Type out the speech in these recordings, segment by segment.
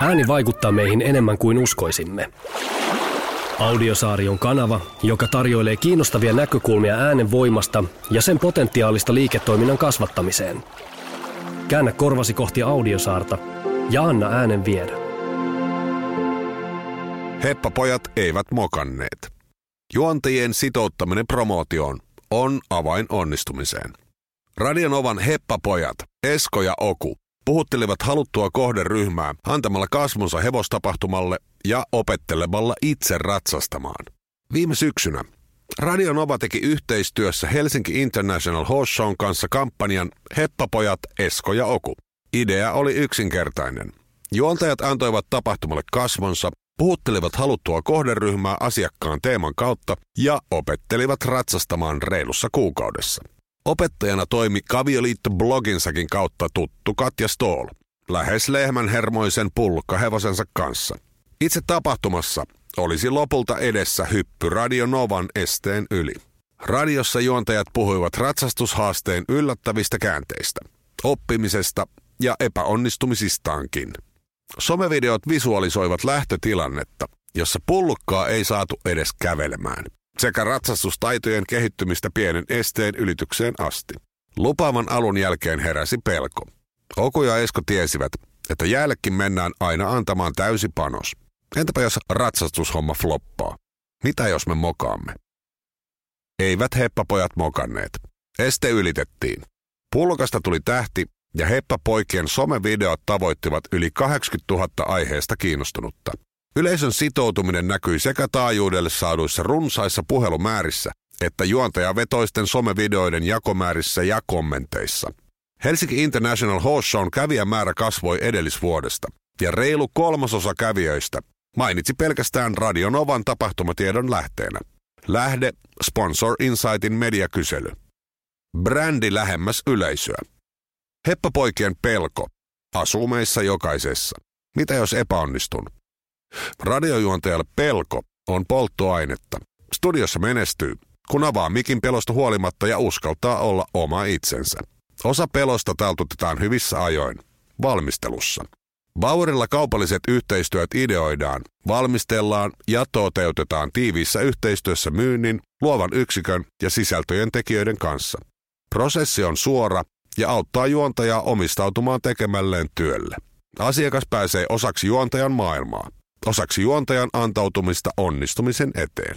Ääni vaikuttaa meihin enemmän kuin uskoisimme. Audiosaari on kanava, joka tarjoilee kiinnostavia näkökulmia äänen voimasta ja sen potentiaalista liiketoiminnan kasvattamiseen. Käännä korvasi kohti Audiosaarta ja anna äänen viedä. Heppapojat eivät mokanneet. Juontajien sitouttaminen promootioon on avain onnistumiseen. Radionovan Heppapojat, Esko ja Oku, puhuttelivat haluttua kohderyhmää antamalla kasvonsa hevostapahtumalle ja opettelemalla itse ratsastamaan. Viime syksynä Radio Nova teki yhteistyössä Helsinki International Horse Shown kanssa kampanjan Heppapojat, Esko ja Oku. Idea oli yksinkertainen. Juontajat antoivat tapahtumalle kasvonsa, puhuttelivat haluttua kohderyhmää asiakkaan teeman kautta ja opettelivat ratsastamaan reilussa kuukaudessa. Opettajana toimi Kavioliitto bloginsakin kautta tuttu Katja Stoll, lähes lehmän hermoisen pulkkahevosensa kanssa. Itse tapahtumassa olisi lopulta edessä hyppy Radio Novan esteen yli. Radiossa juontajat puhuivat ratsastushaasteen yllättävistä käänteistä, oppimisesta ja epäonnistumisistaankin. Somevideot visualisoivat lähtötilannetta, jossa pullukkaa ei saatu edes kävelemään – sekä ratsastustaitojen kehittymistä pienen esteen ylitykseen asti. Lupaavan alun jälkeen heräsi pelko. Oku ja Esko tiesivät, että jäällekin mennään aina antamaan täysi panos. Entäpä jos ratsastushomma floppaa? Mitä jos me mokaamme? Eivät heppapojat mokanneet. Este ylitettiin. Pulkasta tuli tähti ja heppapoikien somevideot tavoittivat yli 80 000 aiheesta kiinnostunutta. Yleisön sitoutuminen näkyi sekä taajuudelle saaduissa runsaissa puhelumäärissä että juontajavetoisten somevideoiden jakomäärissä ja kommenteissa. Helsinki International Horse Shown kävijämäärä kasvoi edellisvuodesta, ja reilu kolmasosa kävijöistä mainitsi pelkästään Radionovan tapahtumatiedon lähteenä. Lähde Sponsor Insightin mediakysely. Brändi lähemmäs yleisöä. Heppapoikien pelko asuu meissä jokaisessa. Mitä jos epäonnistun? Radiojuontajalle pelko on polttoainetta. Studiossa menestyy, kun avaa mikin pelosta huolimatta ja uskaltaa olla oma itsensä. Osa pelosta taltutetaan hyvissä ajoin, valmistelussa. Bauerilla kaupalliset yhteistyöt ideoidaan, valmistellaan ja toteutetaan tiiviissä yhteistyössä myynnin, luovan yksikön ja sisältöjen tekijöiden kanssa. Prosessi on suora ja auttaa juontajaa omistautumaan tekemälleen työlle. Asiakas pääsee osaksi juontajan maailmaa osaksi juontajan antautumista onnistumisen eteen.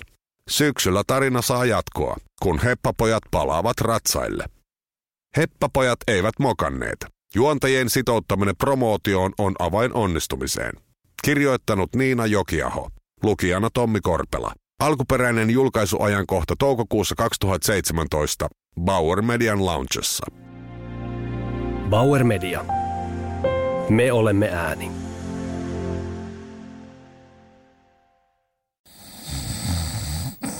Syksyllä tarina saa jatkoa, kun heppapojat palaavat ratsaille. Heppapojat eivät mokanneet. Juontajien sitouttaminen promootioon on avain onnistumiseen. Kirjoittanut Niina Jokiaho. Lukijana Tommi Korpela. Alkuperäinen julkaisuajankohta toukokuussa 2017 Bauer Median Loungessa. Bauer Media. Me olemme ääni.